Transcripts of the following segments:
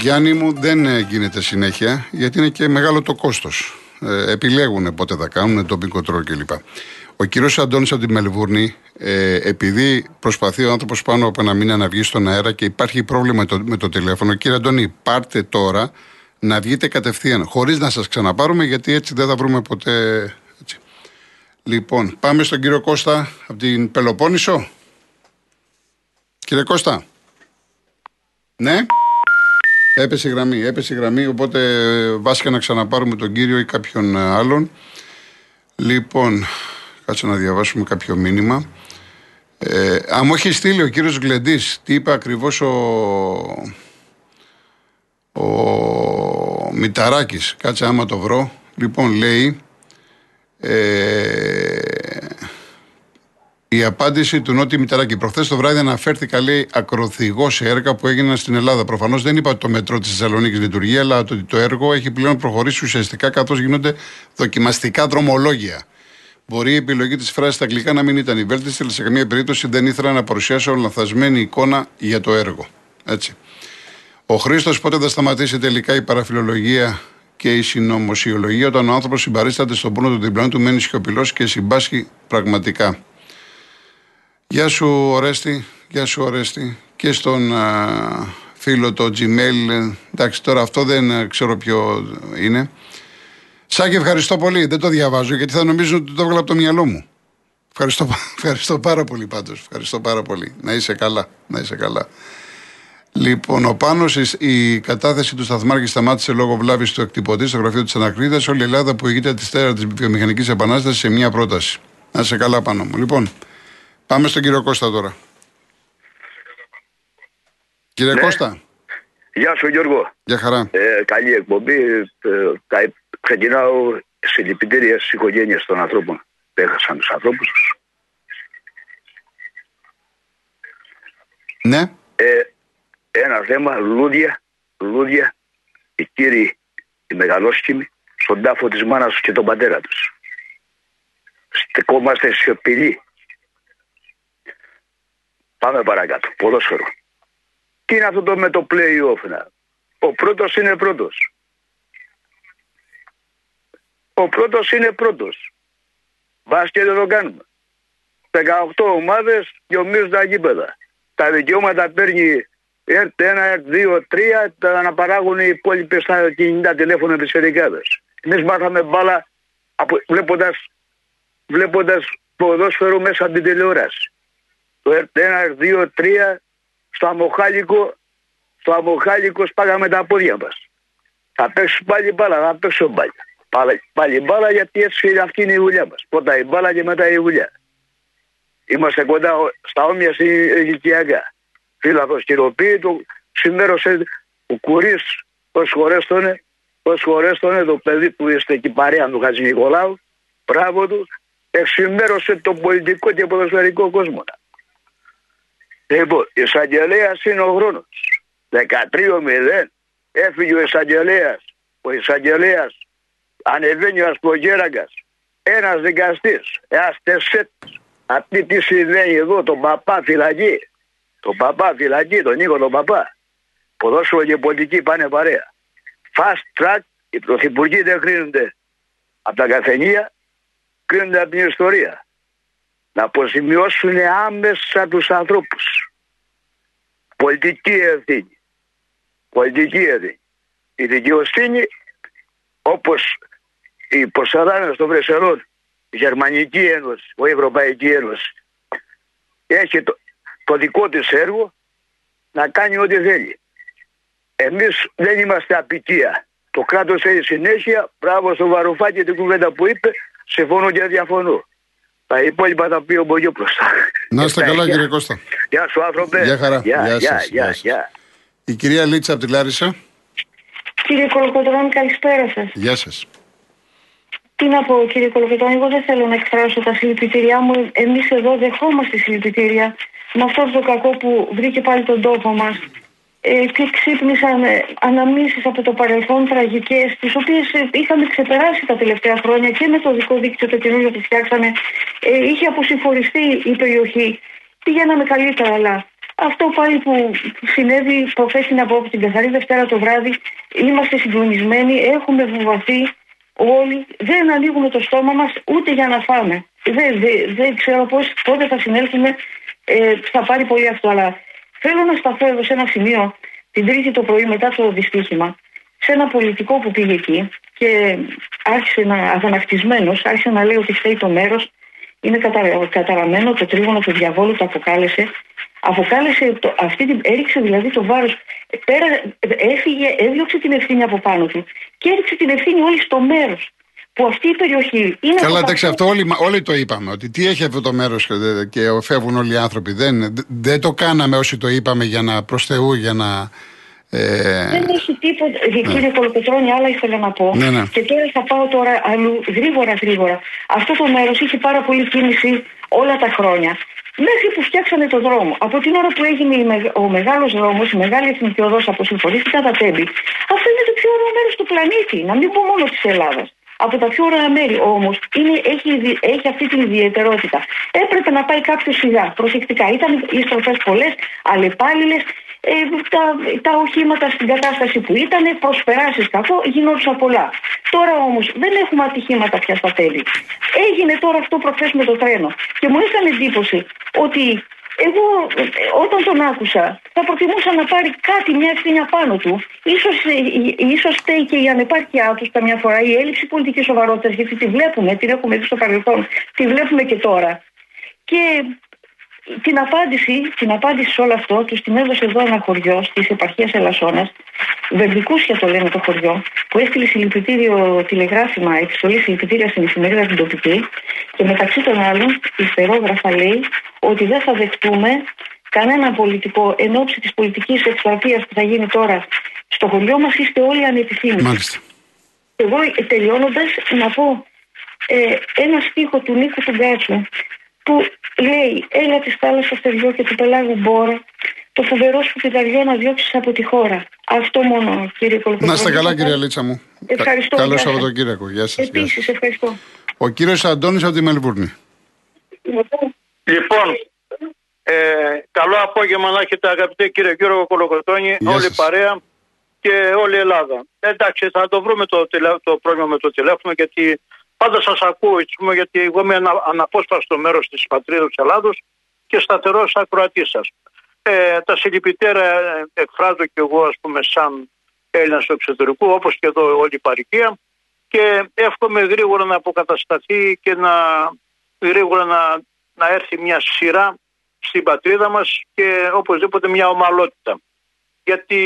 Γιάννη μου δεν γίνεται συνέχεια γιατί είναι και μεγάλο το κόστος. Ε, επιλέγουν πότε θα κάνουν, τοπικό τρόλ κλπ. Ο κύριος Αντώνης από τη Μελβούρνη, ε, επειδή προσπαθεί ο άνθρωπος πάνω από ένα μήνα να βγει στον αέρα και υπάρχει πρόβλημα με το, με το τηλέφωνο, κύριε Αντώνη, πάρτε τώρα να βγείτε κατευθείαν, χωρίς να σας ξαναπάρουμε, γιατί έτσι δεν θα βρούμε ποτέ. Έτσι. Λοιπόν, πάμε στον κύριο Κώστα από την Πελοπόννησο. Κύριε Κώστα. Ναι. Έπεσε η γραμμή, έπεσε η γραμμή, οπότε βάσικα να ξαναπάρουμε τον κύριο ή κάποιον άλλον. Λοιπόν, Κάτσε να διαβάσουμε κάποιο μήνυμα. Ε, αν μου έχει στείλει ο κύριος Γκλεντής τι είπε ακριβώς ο, ο Μηταράκης. Κάτσε άμα το βρω. Λοιπόν λέει ε, η απάντηση του Νότι Μηταράκη. Προχθές το βράδυ αναφέρθηκα, λέει, ακροθυγός σε έργα που έγιναν στην Ελλάδα. Προφανώς δεν είπα ότι το μετρό της Θεσσαλονίκης λειτουργεί, αλλά ότι το έργο έχει πλέον προχωρήσει ουσιαστικά καθώς γίνονται δοκιμαστικά δρομολόγια. Μπορεί η επιλογή της φράσης στα αγγλικά να μην ήταν η βέλτιστη, αλλά σε καμία περίπτωση δεν ήθελα να παρουσιάσω λανθασμένη εικόνα για το έργο. Έτσι. Ο Χρήστος πότε θα σταματήσει τελικά η παραφιλολογία και η συνωμοσιολογία όταν ο άνθρωπος συμπαρίσταται στον πόνο του διπλανού του, μένει σιωπηλός και συμπάσχει πραγματικά. Γεια σου, Ορέστη. Γεια σου, Ορέστη. Και στον α, φίλο το Gmail. Εντάξει, τώρα αυτό δεν ξέρω ποιο είναι. Σάκη, ευχαριστώ πολύ. Δεν το διαβάζω γιατί θα νομίζω ότι το έβγαλα από το μυαλό μου. Ευχαριστώ, ευχαριστώ πάρα πολύ πάντως. Ευχαριστώ πάρα πολύ. Να είσαι καλά. Να είσαι καλά. Λοιπόν, ο Πάνος, η κατάθεση του Σταθμάρχη σταμάτησε λόγω βλάβης του εκτυπωτή στο γραφείο της Ανακρίδας. Όλη η Ελλάδα που ηγείται της τέρα της βιομηχανικής επανάστασης σε μία πρόταση. Να είσαι καλά, πάνω μου. Λοιπόν, πάμε στον κύριο Κώστα τώρα. Κύριε ναι. Κώστα. Γεια σου Γιώργο. Γεια χαρά. Ε, καλή εκπομπή. Ε, ξεκινάω συλληπιτήρια στι οικογένειες των ανθρώπων που έχασαν τους ανθρώπους τους. Ναι. Ε, ένα θέμα, λουλούδια, λουλούδια, οι κύριοι, οι μεγαλόσχημοι, στον τάφο της μάνας τους και τον πατέρα τους. Στεκόμαστε σιωπηλοί. Πάμε παρακάτω. Ποδόσφαιρο. Τι είναι αυτό το με το play-off να; Ο πρώτος είναι πρώτος. Ο πρώτος είναι πρώτος. Μπάσκετ δεν το κάνουμε. 18 ομάδες ομοίως τα γήπεδα. Τα δικαιώματα παίρνει ΕΡΤ 1, ΕΡΤ 2, 3, τα αναπαράγουν οι υπόλοιπες στα κινητά τηλέφωνα της Ερικάδε. Εμείς μάθαμε μπάλα βλέποντα βλέποντας ποδόσφαιρο μέσα από την τηλεόραση. Το ΕΡΤ 1, ΕΡΤ 2, 3, στο αμοχάλικο, στο αμοχάλικο σπάγαμε τα πόδια μας. Θα παίξω πάλι μπάλα, θα παίξω πάλι. Πάλι, πάλι μπάλα γιατί έτσι αυτή είναι η δουλειά μας. Πρώτα η μπάλα και μετά η δουλειά. Είμαστε κοντά στα όμοια ηλικιακά. Φύλακο κυροποίητο, συμμέρωσε ο Κουρί, πόσες φορές τον είναι, πόσες φορές τον το παιδί που είστε εκεί παρέα του Χατζη Νικολάου, μπράβο του, εξημέρωσε τον πολιτικό και ποδοσφαιρικό κόσμο. Λοιπόν, η εισαγγελέα είναι ο χρόνο. 13-0 έφυγε ο εισαγγελέας. Ο εισαγγελέας ανεβαίνει ο Ασπογέραγκα. Ένας δικαστής, ένα τεσσέτ. Αυτή τι συμβαίνει εδώ, τον παπά φυλακή. Τον παπά φυλακή, τον Νίκο τον παπά. Ποδόσφαιρο και πολιτική πάνε παρέα. Fast track, οι πρωθυπουργοί δεν κρίνονται από τα καθενεία, κρίνονται από την ιστορία να αποζημιώσουν άμεσα τους ανθρώπους. Πολιτική ευθύνη. Πολιτική ευθύνη. Η δικαιοσύνη όπως οι προσαράνες των Βρεσερών, η Γερμανική Ένωση, η Ευρωπαϊκή Ένωση έχει το, το δικό της έργο να κάνει ό,τι θέλει. Εμείς δεν είμαστε απικία. Το κράτος έχει συνέχεια, μπράβο στο Βαρουφάκη την κουβέντα που είπε, συμφωνώ και διαφωνώ. Τα υπόλοιπα τα πει ο Μπογιόπουλος. Να είστε καλά κύριε Κώστα. Γεια σου άνθρωπε. Γεια χαρά. Γεια, γεια, γεια, γεια. Η κυρία Λίτσα από τη Λάρισα. Κύριε Κολοκοτρώνη, καλησπέρα σας. Γεια σας. Τι να πω, κύριε Κολοκοτρώνη, εγώ δεν θέλω να εκφράσω τα συλληπιτήριά μου. Εμείς εδώ δεχόμαστε συλληπιτήρια με αυτό το κακό που βρήκε πάλι τον τόπο μας. Ε, και ξύπνησαν ε, αναμνήσεις από το παρελθόν τραγικές τις οποίες ε, είχαμε ξεπεράσει τα τελευταία χρόνια και με το δικό δίκτυο το καινούργιο που φτιάξαμε ε, είχε αποσυμφοριστεί η περιοχή. Πηγαίναμε καλύτερα αλλά αυτό πάλι που συνέβη προχθές την από την καθαρή Δευτέρα το βράδυ είμαστε συγκλονισμένοι, έχουμε βουβαθεί όλοι, δεν ανοίγουμε το στόμα μας ούτε για να φάμε. Δεν, δεν, δεν ξέρω πώς, πότε θα συνέλθουμε ε, θα πάρει πολύ αυτό αλλά Θέλω να σταθώ εδώ σε ένα σημείο την Τρίτη το πρωί μετά το δυστύχημα σε ένα πολιτικό που πήγε εκεί και άρχισε να αγανακτισμένο, άρχισε να λέει ότι φταίει το μέρος. Είναι κατα, καταραμένο το τρίγωνο του διαβόλου, το αποκάλεσε. Αποκάλεσε, το, αυτή την, έριξε δηλαδή το βάρος. Έφυγε, έδιωξε την ευθύνη από πάνω του και έριξε την ευθύνη όλη στο μέρος που αυτή η περιοχή είναι. Καλά, εντάξει, αυτό όλοι, όλοι το είπαμε. Ότι τι έχει αυτό το μέρος και φεύγουν όλοι οι άνθρωποι. Δεν, δεν το κάναμε όσοι το είπαμε για να προς Θεού, για να. Ε... Δεν έχει τίποτα. Ναι. Κύριε Κολοκοτρόνη, άλλα ήθελα να πω. Ναι, ναι. Και τώρα θα πάω τώρα αλλού γρήγορα γρήγορα. Αυτό το μέρος είχε πάρα πολύ κίνηση όλα τα χρόνια. Μέχρι που φτιάξανε το δρόμο. Από την ώρα που έγινε ο μεγάλος δρόμος, η μεγάλη εθνική οδός αποσυμφορήθηκαν τα τέμπη, αυτό είναι το πιο ωραίο μέρος του πλανήτη. Να μην πω μόνο της Ελλάδας από τα πιο ωραία μέρη. Όμως έχει, έχει αυτή την ιδιαιτερότητα. Έπρεπε να πάει κάποιος σιγά, προσεκτικά. Ήταν οι στροφές πολλές, αλλεπάλληλες. Ε, τα, τα οχήματα στην κατάσταση που ήταν, προσπεράσεις κακό, γινόντουσαν πολλά. Τώρα όμως δεν έχουμε ατυχήματα πια στα τέλη. Έγινε τώρα αυτό προχθές με το τρένο. Και μου έκανε εντύπωση ότι εγώ ε, όταν τον άκουσα θα προτιμούσα να πάρει κάτι, μια ευθύνη απάνω του. Ίσως, ε, ίσως φταίει και η ανεπάρκειά τους καμιά φορά, η έλλειψη πολιτικής σοβαρότητας, γιατί τη βλέπουμε, την έχουμε δει στο παρελθόν, τη βλέπουμε και τώρα. Και την απάντηση, την απάντηση σε όλο αυτό τους την έδωσε εδώ ένα χωριό τη επαρχία Ελασσόνα, Βερδικούσια το λένε το χωριό, που έστειλε συλληπιτήριο τηλεγράφημα, επιστολή συλληπιτήρια στην εφημερίδα την τοπική και μεταξύ των άλλων ιστερόγραφα λέει ότι δεν θα δεχτούμε κανένα πολιτικό εν ώψη της πολιτικής εκστρατείας που θα γίνει τώρα στο χωριό μας είστε όλοι ανεπιθύμητοι. Μάλιστα. Εγώ τελειώνοντας να πω ε, ένα στίχο του Νίκου του Γκάτσου που λέει έλα της θάλασσας στεριό και του πελάγου μπόρα το φοβερό σου πιδαριό να διώξεις από τη χώρα. Αυτό μόνο κύριε Κολοκοτρώνη. Να είστε καλά κύριε Λίτσα μου. Ευχαριστώ. Καλό Σαββατοκύριακο. Γεια σας. Επίσης ευχαριστώ. Ο κύριος Αντώνης από τη Μελβούρνη. Λοιπόν, ε, καλό απόγευμα να έχετε αγαπητέ κύριε Γιώργο Κολοκοτρώνη, όλη παρέα και όλη η Ελλάδα. Εντάξει, θα το βρούμε το, το πρόβλημα με το τηλέφωνο γιατί Πάντα σας ακούω, πούμε, γιατί εγώ είμαι ένα αναπόσπαστο μέρος της πατρίδα της Ελλάδος και σταθερό ακροατή σας. Ε, τα συλληπιτέρα ε, εκφράζω και εγώ, ας πούμε, σαν Έλληνας του εξωτερικού, όπως και εδώ όλη η παροικία. Και εύχομαι γρήγορα να αποκατασταθεί και να γρήγορα να, να έρθει μια σειρά στην πατρίδα μας και οπωσδήποτε μια ομαλότητα. Γιατί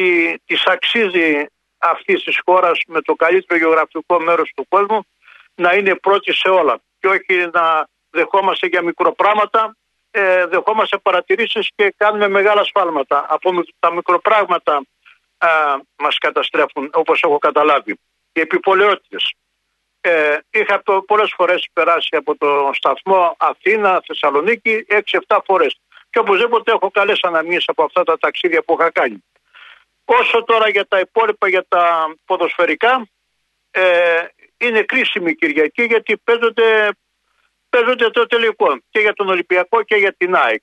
της αξίζει αυτής της χώρας με το καλύτερο γεωγραφικό μέρος του κόσμου να είναι πρώτη σε όλα και όχι να δεχόμαστε για μικροπράγματα, ε, δεχόμαστε παρατηρήσεις και κάνουμε μεγάλα σφάλματα. Από τα μικροπράγματα ε, μας καταστρέφουν όπως έχω καταλάβει. Οι επιπολαιότητες. Ε, είχα το, πολλές φορές περάσει από το σταθμό Αθήνα, Θεσσαλονίκη, 6-7 φορές. Και οπωσδήποτε έχω καλές αναμνήσεις από αυτά τα ταξίδια που είχα κάνει. Όσο τώρα για τα υπόλοιπα, για τα ποδοσφαιρικά, ε, είναι κρίσιμη η Κυριακή γιατί παίζονται, παίζονται το τελικό και για τον Ολυμπιακό και για την ΑΕΚ.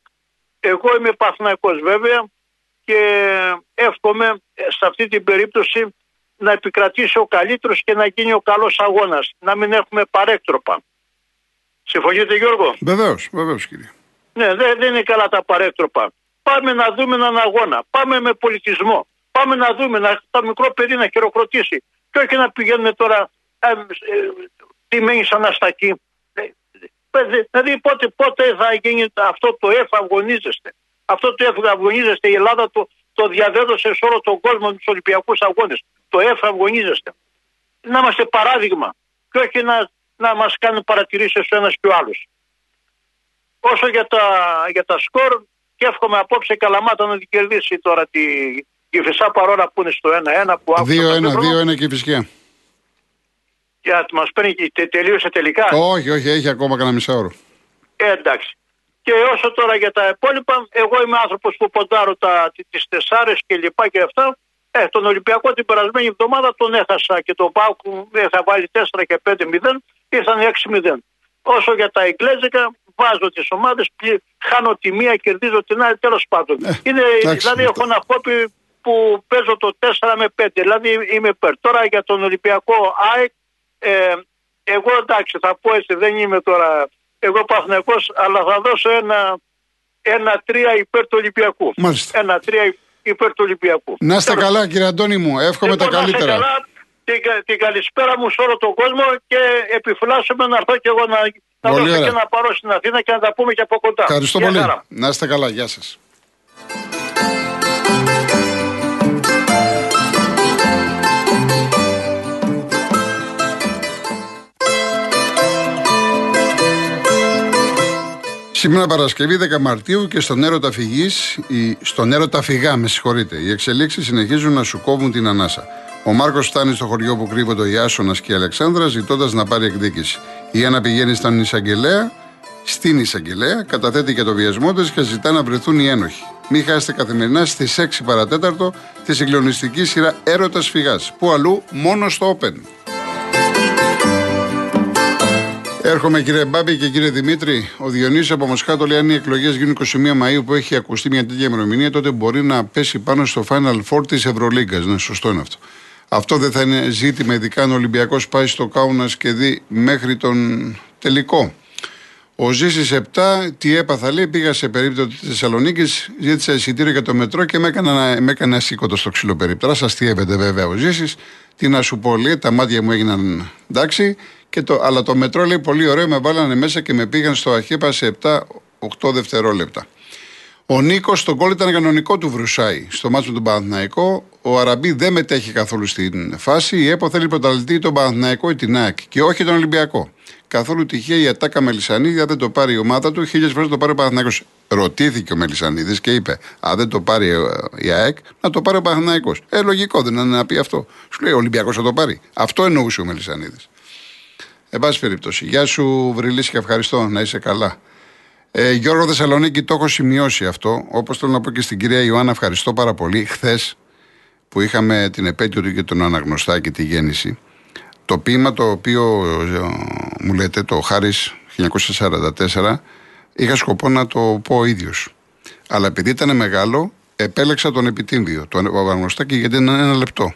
Εγώ είμαι Παθηναϊκός βέβαια και εύχομαι σε αυτή την περίπτωση να επικρατήσει ο καλύτερος και να γίνει ο καλός αγώνας. Να μην έχουμε παρέκτροπα. Συμφωνείτε Γιώργο; Βεβαίως, βεβαίως κύριε. Ναι, δεν, δεν είναι καλά τα παρέκτροπα. Πάμε να δούμε έναν αγώνα. Πάμε με πολιτισμό. Πάμε να δούμε να, τα μικρό παιδί να χειροκροτήσει. Και όχι να πηγαίνουμε τώρα ε, τι μένει σαν αστακή. Δηλαδή πότε, πότε θα γίνει αυτό το ΕΦ αγωνίζεστε. Αυτό το ΕΦ αγωνίζεστε η Ελλάδα το, το διαδέδωσε σε όλο τον κόσμο τους Ολυμπιακούς Αγώνες. Το ΕΦ αγωνίζεστε. Να είμαστε παράδειγμα και όχι να, να μας κάνουν παρατηρήσεις ο ένας και ο άλλος. Όσο για τα, για τα σκορ, και εύχομαι απόψε η Καλαμάτα να την κερδίσει τώρα τη, Η Φυσά παρόλα που είναι στο 1-1 που άκουσα. 2-1, 2-1 και η Φυσιά. Για να μας παίρνει και τελείωσε τελικά. Όχι, όχι, έχει ακόμα κανένα μισάωρο. Ε, εντάξει. Και όσο τώρα για τα υπόλοιπα, εγώ είμαι άνθρωπος που ποντάρω τις τεσσάρες και λοιπά και αυτά. Ε, τον Ολυμπιακό την περασμένη εβδομάδα τον έχασα και τον Πάουκ θα βάλει 4 και 5-0, ήρθαν 6-0. Όσο για τα Εγγλέζικα, βάζω τις ομάδες, χάνω τη μία, κερδίζω την άλλη, τέλος πάντων. Ε, Είναι, δηλαδή, έχω ένα κόπι που παίζω το 4 με 5, δηλαδή είμαι υπέρ. Τώρα για τον Ολυμπιακό ΑΕΚ, ε, εγώ εντάξει, θα πω έτσι, δεν είμαι τώρα εγώ Παθνεκός, αλλά θα δώσω ένα, ένα τρία υπέρ του Ολυμπιακού. Μάλιστα. Ένα τρία υπέρ του Ολυμπιακού. Να είστε καλά κύριε Αντώνη μου, εύχομαι τα λοιπόν, καλύτερα. καλά, την, την καλησπέρα μου σε όλο τον κόσμο και επιφυλάσσομαι να έρθω και εγώ να, να δώσω και ένα παρό στην Αθήνα και να τα πούμε και από κοντά. Ευχαριστώ πολύ. Να είστε καλά, γεια σας. Σήμερα Παρασκευή 10 Μαρτίου και στον έρωτα φυγής, στον έρωτα φυγά, με συγχωρείτε, οι εξελίξεις συνεχίζουν να σου κόβουν την ανάσα. Ο Μάρκος φτάνει στο χωριό που κρύβονται ο Ιάσονα και η Αλεξάνδρα ζητώντας να πάρει εκδίκηση. Η Άννα πηγαίνει στον εισαγγελέα, στην εισαγγελέα, καταθέτει και το βιασμό της και ζητά να βρεθούν οι ένοχοι. Μην χάσετε καθημερινά στις 6 παρατέταρτο τη συγκλονιστική σειρά Έρωτας Φυγάς, που αλλού μόνο στο Open. Έρχομαι κύριε Μπάμπη και κύριε Δημήτρη. Ο Διονύσης από Μοσχάτο λέει: Αν οι εκλογές γίνουν 21 Μαου που έχει ακουστεί μια τέτοια ημερομηνία, τότε μπορεί να πέσει πάνω στο Final Four της Ευρωλίγκας. Ναι, σωστό είναι αυτό. Αυτό δεν θα είναι ζήτημα, ειδικά αν ο Ολυμπιακός πάει στο Κάουνας και δει μέχρι τον τελικό. Ο Ζήση 7, τι έπαθα λέει, πήγα σε περίπτωση της Θεσσαλονίκης, ζήτησα εισιτήριο για το μετρό και με έκανε, με έκανε σήκωτο στο ξύλο περίπτωρα. Σας τι έπεται βέβαια ο Ζήσης. Τι να σου πω, λέει, τα μάτια μου έγιναν εντάξει. Και το, αλλά το μετρό λέει πολύ ωραίο, με βάλανε μέσα και με πήγαν στο Αχέπα σε 7-8 δευτερόλεπτα. Ο Νίκος στον κόλλο ήταν κανονικό του Βρουσάη στο μάτσο του Παναθναϊκό. Ο Αραμπί δεν μετέχει καθόλου στην φάση. Η ΕΠΟ θέλει πρωταλληλτή τον Παναθναϊκό ή την ΑΕΚ και όχι τον Ολυμπιακό. Καθόλου τυχαία η Ατάκα Μελισανίδη, αν δεν το πάρει η ομάδα του, χίλιες φορές το πάρει ο Παναθναϊκό. Ρωτήθηκε ο Μελισανίδης και είπε: Αν δεν το πάρει η ΑΕΚ, να το πάρει ο Παναθναϊκό. Ε, λογικό δεν είναι να πει αυτό. Σου λέει: Ο Ολυμπιακός θα το πάρει. Αυτό εννοούσε ο Μελισανίδης. Εν πάση περιπτώσει. Γεια σου, Βρυλή, και ευχαριστώ. Να είσαι καλά. Ε, Γιώργο Θεσσαλονίκη, το έχω σημειώσει αυτό. Όπως θέλω να πω και στην κυρία Ιωάννα, ευχαριστώ πάρα πολύ. Χθες που είχαμε την επέτειο του και τον αναγνωστά και τη γέννηση, το ποίημα το οποίο ε, μου λέτε, το Χάρη 1944, είχα σκοπό να το πω ο ίδιος. Αλλά επειδή ήταν μεγάλο, επέλεξα τον επιτύμβιο, τον αναγνωστάκι, γιατί είναι ένα λεπτό.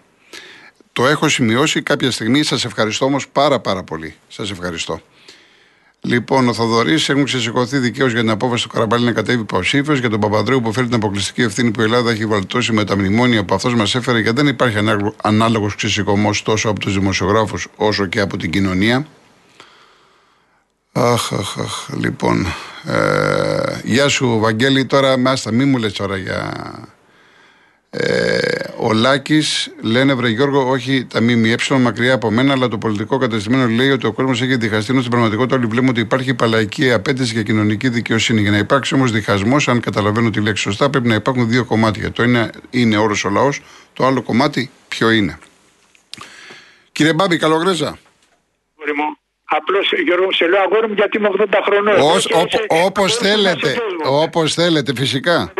Το έχω σημειώσει κάποια στιγμή. Σας ευχαριστώ όμως πάρα πάρα πολύ. Σας ευχαριστώ. Λοιπόν, ο Θοδωρής έχουν ξεσηκωθεί δικαίως για την απόφαση του Καραμπάλη να κατέβει υποψήφιος για τον Παπαδρέου που φέρει την αποκλειστική ευθύνη που η Ελλάδα έχει βαλτώσει με τα μνημόνια που αυτός μας έφερε γιατί δεν υπάρχει ανάλογο ξεσηκωμός τόσο από τους δημοσιογράφους όσο και από την κοινωνία. Αχ, αχ, αχ. Λοιπόν. Ε, γεια σου, Βαγγέλη. Τώρα, μάστα, μη μου λες τώρα για ε, ο Λάκης λένε βρε Γιώργο, όχι τα ΜΜΕ μακριά από μένα, αλλά το πολιτικό κατεστημένο λέει ότι ο κόσμος έχει διχαστεί. Ενώ στην πραγματικότητα όλοι βλέπουμε ότι υπάρχει παλαϊκή απέτηση για κοινωνική δικαιοσύνη. Για να υπάρξει όμως διχασμός, αν καταλαβαίνω τη λέξη σωστά, πρέπει να υπάρχουν δύο κομμάτια. Το ένα είναι όρος ο λαός, το άλλο κομμάτι ποιο είναι. Κύριε Μπάμπη, καλογρέζα. Απλώς Γιώργο, σε λέω αγόρι μου γιατί είμαι 80 χρονών. Όπως θέλετε, όπως θέλετε, φυσικά.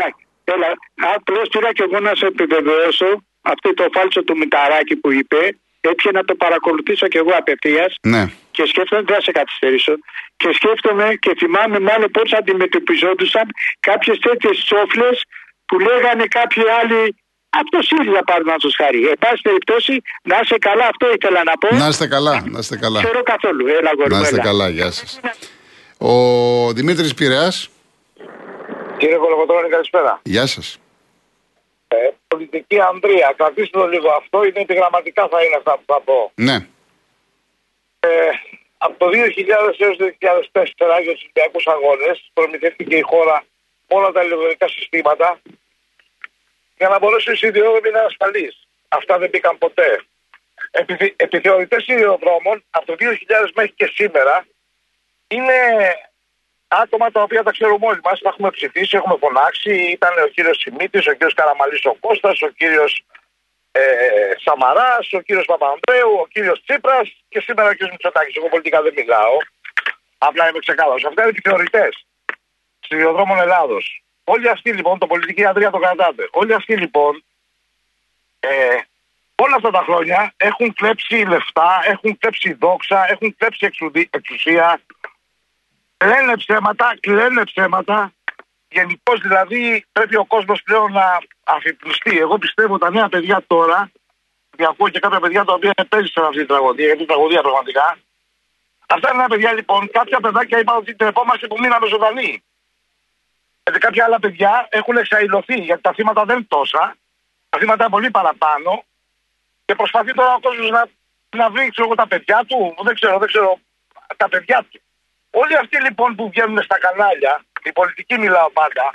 Έλα, απλώ πήρα και εγώ να σε επιβεβαιώσω αυτό το φάλσο του Μηταράκη που είπε. Έτυχε να το παρακολουθήσω και εγώ απευθείας. Ναι. Και σκέφτομαι, δεν θα σε καθυστερήσω. Και σκέφτομαι και θυμάμαι μάλλον πώς αντιμετωπιζόντουσαν κάποιες τέτοιες τσόφλες που λέγανε κάποιοι άλλοι αυτό ΣΥΡΙΖΑ να του χάρη. Εν πάση περιπτώσει, να είστε καλά, αυτό ήθελα να πω. Να είστε καλά, να είστε καλά. Ξέρω καθόλου. Έλα, να είστε καλά, γεια σας. Ο Δημήτρης Πειραιάς. Κύριε Κολοκοτρώνη, καλησπέρα. Γεια σας. Ε, πολιτική Ανδρία, κρατήστε το λίγο αυτό, είναι ότι γραμματικά θα είναι αυτά που θα πω. Ναι. Ε, από το 2000 έως το 2004 για τους Ολυμπιακούς Αγώνες προμηθεύτηκε η χώρα όλα τα ηλεκτρονικά συστήματα για να μπορέσει ο ιδιόδρομοι να είναι ασφαλείς. Αυτά δεν μπήκαν ποτέ. Επι, επιθεωρητές ιδιοδρόμων από το 2000 μέχρι και σήμερα είναι άτομα τα οποία τα ξέρουμε όλοι μας, τα έχουμε ψηφίσει, έχουμε φωνάξει. Ήταν ο κύριος Σιμίτης, ο κύριος Καραμαλής ο Κώστας, ο κύριος ε, Σαμαράς, ο κύριος Παπανδρέου, ο κύριος Τσίπρας και σήμερα ο κύριος Μητσοτάκης. Εγώ πολιτικά δεν μιλάω. Απλά είμαι ξεκάθαρος. Αυτά είναι επιθεωρητέ σιδηροδρόμων Ελλάδος. Όλοι αυτοί λοιπόν, το πολιτική Ανδρία το κρατάτε. Όλοι αυτοί λοιπόν, ε, όλα αυτά τα χρόνια έχουν κλέψει λεφτά, έχουν κλέψει δόξα, έχουν κλέψει εξουσία, λένε ψέματα, λένε ψέματα. Γενικώς δηλαδή πρέπει ο κόσμος πλέον να αφιπλουστεί. Εγώ πιστεύω τα νέα παιδιά τώρα, και ακούω και κάποια παιδιά τα οποία επέζησαν αυτή τη τραγωδία, γιατί η τραγωδία πραγματικά. Αυτά είναι νέα παιδιά λοιπόν, κάποια παιδάκια είπαν ότι την επόμενη που μείναμε ζωντανοί. Γιατί κάποια άλλα παιδιά έχουν εξαϊλωθεί, γιατί τα θύματα δεν είναι τόσα. Τα θύματα είναι πολύ παραπάνω. Και προσπαθεί τώρα ο κόσμος να, να βρει ξέρω, τα παιδιά του. Δεν ξέρω, δεν ξέρω. Τα παιδιά του. Όλοι αυτοί λοιπόν που βγαίνουν στα κανάλια, η πολιτική μιλάω πάντα,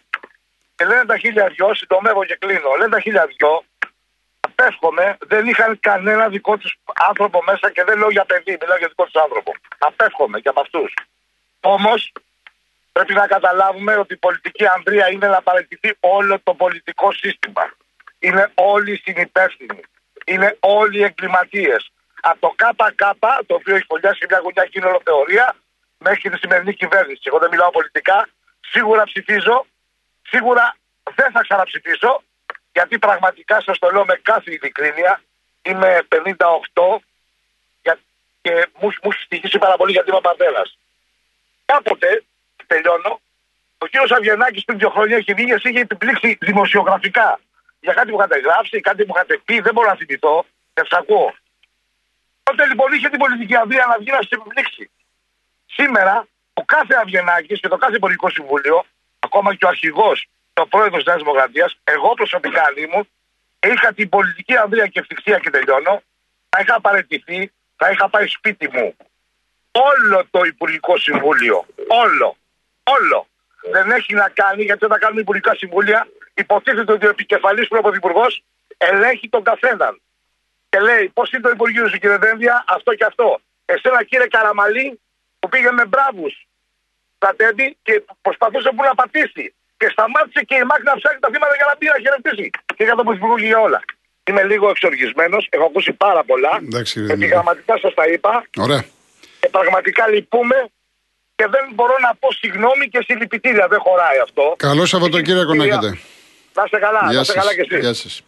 και λένε τα χίλια δυο, συντομεύω και κλείνω, λένε τα χίλια δυο, απέφχομαι, δεν είχαν κανένα δικό τους άνθρωπο μέσα και δεν λέω για παιδί, μιλάω για δικό τους άνθρωπο. Απέφχομαι και από αυτούς. Όμως πρέπει να καταλάβουμε ότι η πολιτική Ανδρία είναι να παραιτηθεί όλο το πολιτικό σύστημα. Είναι όλοι συνυπεύθυνοι. Είναι όλοι εγκληματίες. Από το ΚΚ, το οποίο έχει φωλιάσει μια γωνιά κοινωνία θεωρία, μέχρι τη σημερινή κυβέρνηση. Εγώ δεν μιλάω πολιτικά. Σίγουρα ψηφίζω. Σίγουρα δεν θα ξαναψηφίσω. Γιατί πραγματικά σας το λέω με κάθε ειλικρίνεια. Είμαι 58 και μου, μου έχει στοιχήσει πάρα πολύ γιατί είμαι πατέρας. Κάποτε, τελειώνω, ο κύριος Αβγενάκης πριν δύο χρόνια έχει βγει και είχε επιπλήξει δημοσιογραφικά για κάτι που είχατε γράψει, κάτι που είχατε πει. Δεν μπορώ να θυμηθώ. Και ακούω. Τότε λοιπόν είχε την πολιτική αδεία να βγει να σε επιπλήξει. Σήμερα ο κάθε Αυγενάκης και το κάθε Υπουργικό Συμβούλιο, ακόμα και ο αρχηγός, ο πρόεδρος της Νέας Δημοκρατίας, εγώ προσωπικά μου, είχα την πολιτική ανδρεία και ευτυχία και τελειώνω, θα είχα παραιτηθεί, θα είχα πάει σπίτι μου. Όλο το Υπουργικό Συμβούλιο, όλο, όλο, δεν έχει να κάνει, γιατί όταν κάνουμε Υπουργικά Συμβούλια, υποτίθεται ότι ο επικεφαλής πρωθυπουργός ελέγχει τον καθέναν. Και λέει, πώς είναι το Υπουργείο σου, κύριε Δένδια, αυτό και αυτό. Εσένα, κύριε Καραμαλή, που πήγε με μπράβου στρατεύτη και προσπαθούσε που να πατήσει. Και σταμάτησε και η ΜΑΚ να ψάχνει τα θύματα για να πει να χαιρετήσει. Και για το Πρωθυπουργό και για όλα. Είμαι λίγο εξοργισμένος, έχω ακούσει πάρα πολλά. Επιγραμματικά σας τα είπα. Ωραία. Και πραγματικά λυπούμε και δεν μπορώ να πω συγγνώμη και συλληπιτήρια. Δεν χωράει αυτό. Καλό Σαββατοκύριακο να έχετε. Να είστε καλά, Γεια να είστε καλά και εσείς. Γεια σας.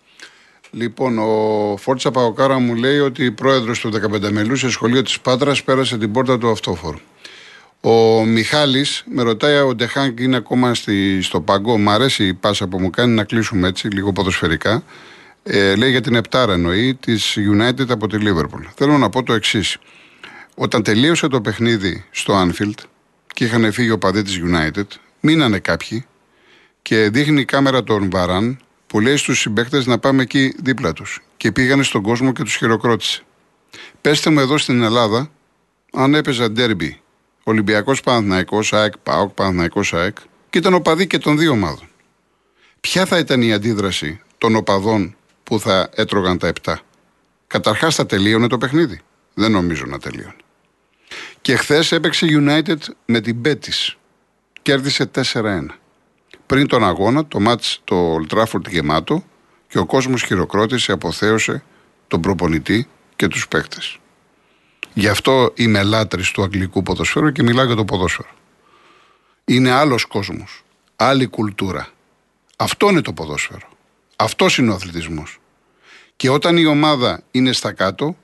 Λοιπόν, ο Φόρτσα Παοκάρα μου λέει ότι η πρόεδρος του 15 μελού σε σχολείο της Πάτρας πέρασε την πόρτα του αυτόφορου. Ο Μιχάλης με ρωτάει, ο Ντεχάνκ είναι ακόμα στη, στο παγκό; Μ' αρέσει η πάσα που μου κάνει να κλείσουμε έτσι, λίγο ποδοσφαιρικά. Ε, λέει για την Επτάρα εννοεί της United από τη Liverpool. Θέλω να πω το εξής. Όταν τελείωσε το παιχνίδι στο Anfield και είχαν φύγει ο παδί της United, μείνανε κάποιοι και δείχνει η κάμερα τον Βαράν που λέει στου συμπαίκτες να πάμε εκεί δίπλα τους. Και πήγανε στον κόσμο και τους χειροκρότησε. Πέστε μου εδώ στην Ελλάδα, αν έπαιζα ντέρμπι, Ολυμπιακός Παναθναϊκό, ΑΕΚ, ΠΑΟΚ, Παναθναϊκό, ΑΕΚ, και ήταν οπαδοί και των δύο ομάδων. Ποια θα ήταν η αντίδραση των οπαδών που θα έτρωγαν τα επτά; Καταρχάς θα τελείωνε το παιχνίδι. Δεν νομίζω να τελείωνε. Και χθες έπαιξε United με την Πέτη. Κέρδισε 4-1 πριν τον αγώνα, το μάτς το Old γεμάτο και ο κόσμος χειροκρότησε, αποθέωσε τον προπονητή και τους παίκτες. Γι' αυτό είμαι λάτρης του αγγλικού ποδοσφαίρου και μιλάω για το ποδόσφαιρο. Είναι άλλος κόσμος, άλλη κουλτούρα. Αυτό είναι το ποδόσφαιρο. Αυτός είναι ο αθλητισμός. Και όταν η ομάδα είναι στα κάτω,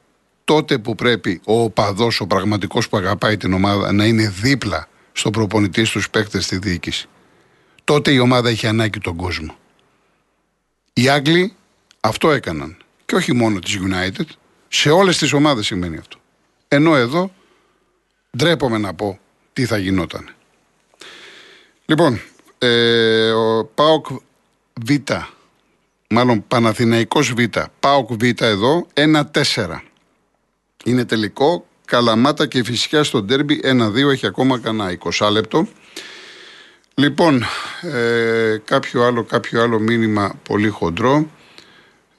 τότε που πρέπει ο οπαδός, ο πραγματικός που αγαπάει την ομάδα να είναι δίπλα στον προπονητή, στους παίκτες, στη διοίκηση τότε η ομάδα είχε ανάγκη τον κόσμο. Οι Άγγλοι αυτό έκαναν. Και όχι μόνο της United, σε όλες τις ομάδες σημαίνει αυτό. Ενώ εδώ ντρέπομαι να πω τι θα γινόταν. Λοιπόν, ε, ο ΠΑΟΚ Β, μάλλον Παναθηναϊκός Β, ΠΑΟΚ Β εδώ, 1-4. Είναι τελικό, Καλαμάτα και φυσικά στο ντέρμπι 1-2, έχει ακόμα κανένα 20 λεπτό. Λοιπόν, ε, κάποιο, άλλο, κάποιο άλλο μήνυμα πολύ χοντρό.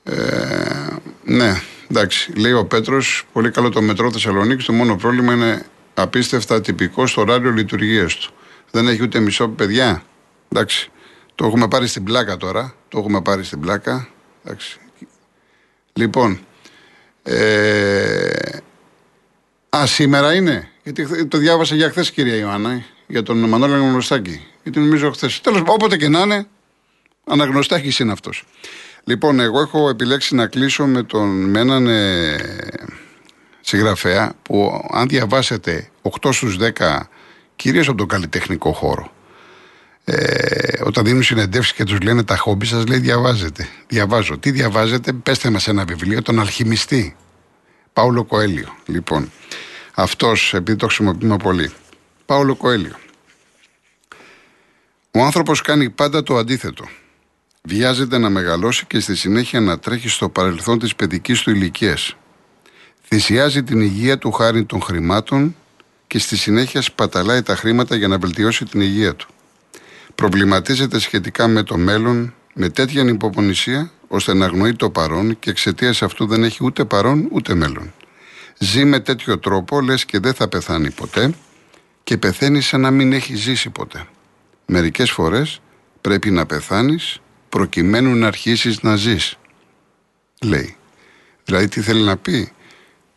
Ε, ναι, εντάξει, λέει ο Πέτρος, πολύ καλό το μετρό Θεσσαλονίκη. Το μόνο πρόβλημα είναι απίστευτα τυπικό στο ωράριο λειτουργίας του. Δεν έχει ούτε μισό παιδιά. Εντάξει. Το έχουμε πάρει στην πλάκα τώρα. Το έχουμε πάρει στην πλάκα. Εντάξει. Λοιπόν. Ε... Α, σήμερα είναι. Γιατί το διάβασα για χθες, κυρία Ιωάννα, για τον Μανώλη Αναγνωστάκη. Γιατί νομίζω χθες. Τέλος όποτε και να είναι, Αναγνωστάκης είναι αυτός. Λοιπόν, εγώ έχω επιλέξει να κλείσω με, τον, με έναν ε, συγγραφέα που αν διαβάσετε 8 στους 10 κυρίως από τον καλλιτεχνικό χώρο ε, όταν δίνουν συνεντεύξεις και τους λένε τα χόμπι σας, λέει διαβάζετε. Διαβάζω. Τι διαβάζετε, πέστε μας ένα βιβλίο, τον Αλχημιστή. Πάουλο Κοέλιο. Λοιπόν, αυτός, επειδή το χρησιμοποιούμε πολύ. Πάουλο Κοέλιο. Ο άνθρωπος κάνει πάντα το αντίθετο. Βιάζεται να μεγαλώσει και στη συνέχεια να τρέχει στο παρελθόν της παιδικής του ηλικίας. Θυσιάζει την υγεία του χάρη των χρημάτων και στη συνέχεια σπαταλάει τα χρήματα για να βελτιώσει την υγεία του. Προβληματίζεται σχετικά με το μέλλον με τέτοια υποπονησία ώστε να αγνοεί το παρόν και εξαιτίας αυτού δεν έχει ούτε παρόν ούτε μέλλον. Ζει με τέτοιο τρόπο λες και δεν θα πεθάνει ποτέ και πεθαίνει σαν να μην έχει ζήσει ποτέ. Μερικές φορές πρέπει να πεθάνεις προκειμένου να αρχίσεις να ζεις. Λέει. Δηλαδή τι θέλει να πει;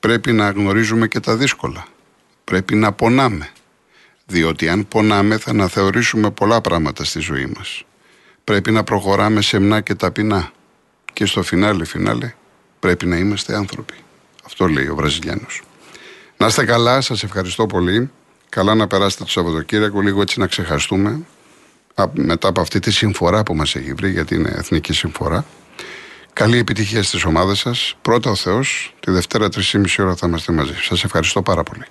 Πρέπει να γνωρίζουμε και τα δύσκολα. Πρέπει να πονάμε. Διότι αν πονάμε θα αναθεωρήσουμε πολλά πράγματα στη ζωή μας. Πρέπει να προχωράμε σεμνά και ταπεινά. Και στο φινάλε φινάλε πρέπει να είμαστε άνθρωποι. Αυτό λέει ο Βραζιλιάνος. Να είστε καλά, σας ευχαριστώ πολύ. Καλά να περάσετε το Σαββατοκύριακο, λίγο έτσι να ξεχαστούμε. Μετά από αυτή τη συμφορά που μας έχει βρει, γιατί είναι εθνική συμφορά. Καλή επιτυχία στις ομάδες σας. Πρώτα ο Θεός, τη Δευτέρα 3,5 ώρα θα είμαστε μαζί. Σας ευχαριστώ πάρα πολύ.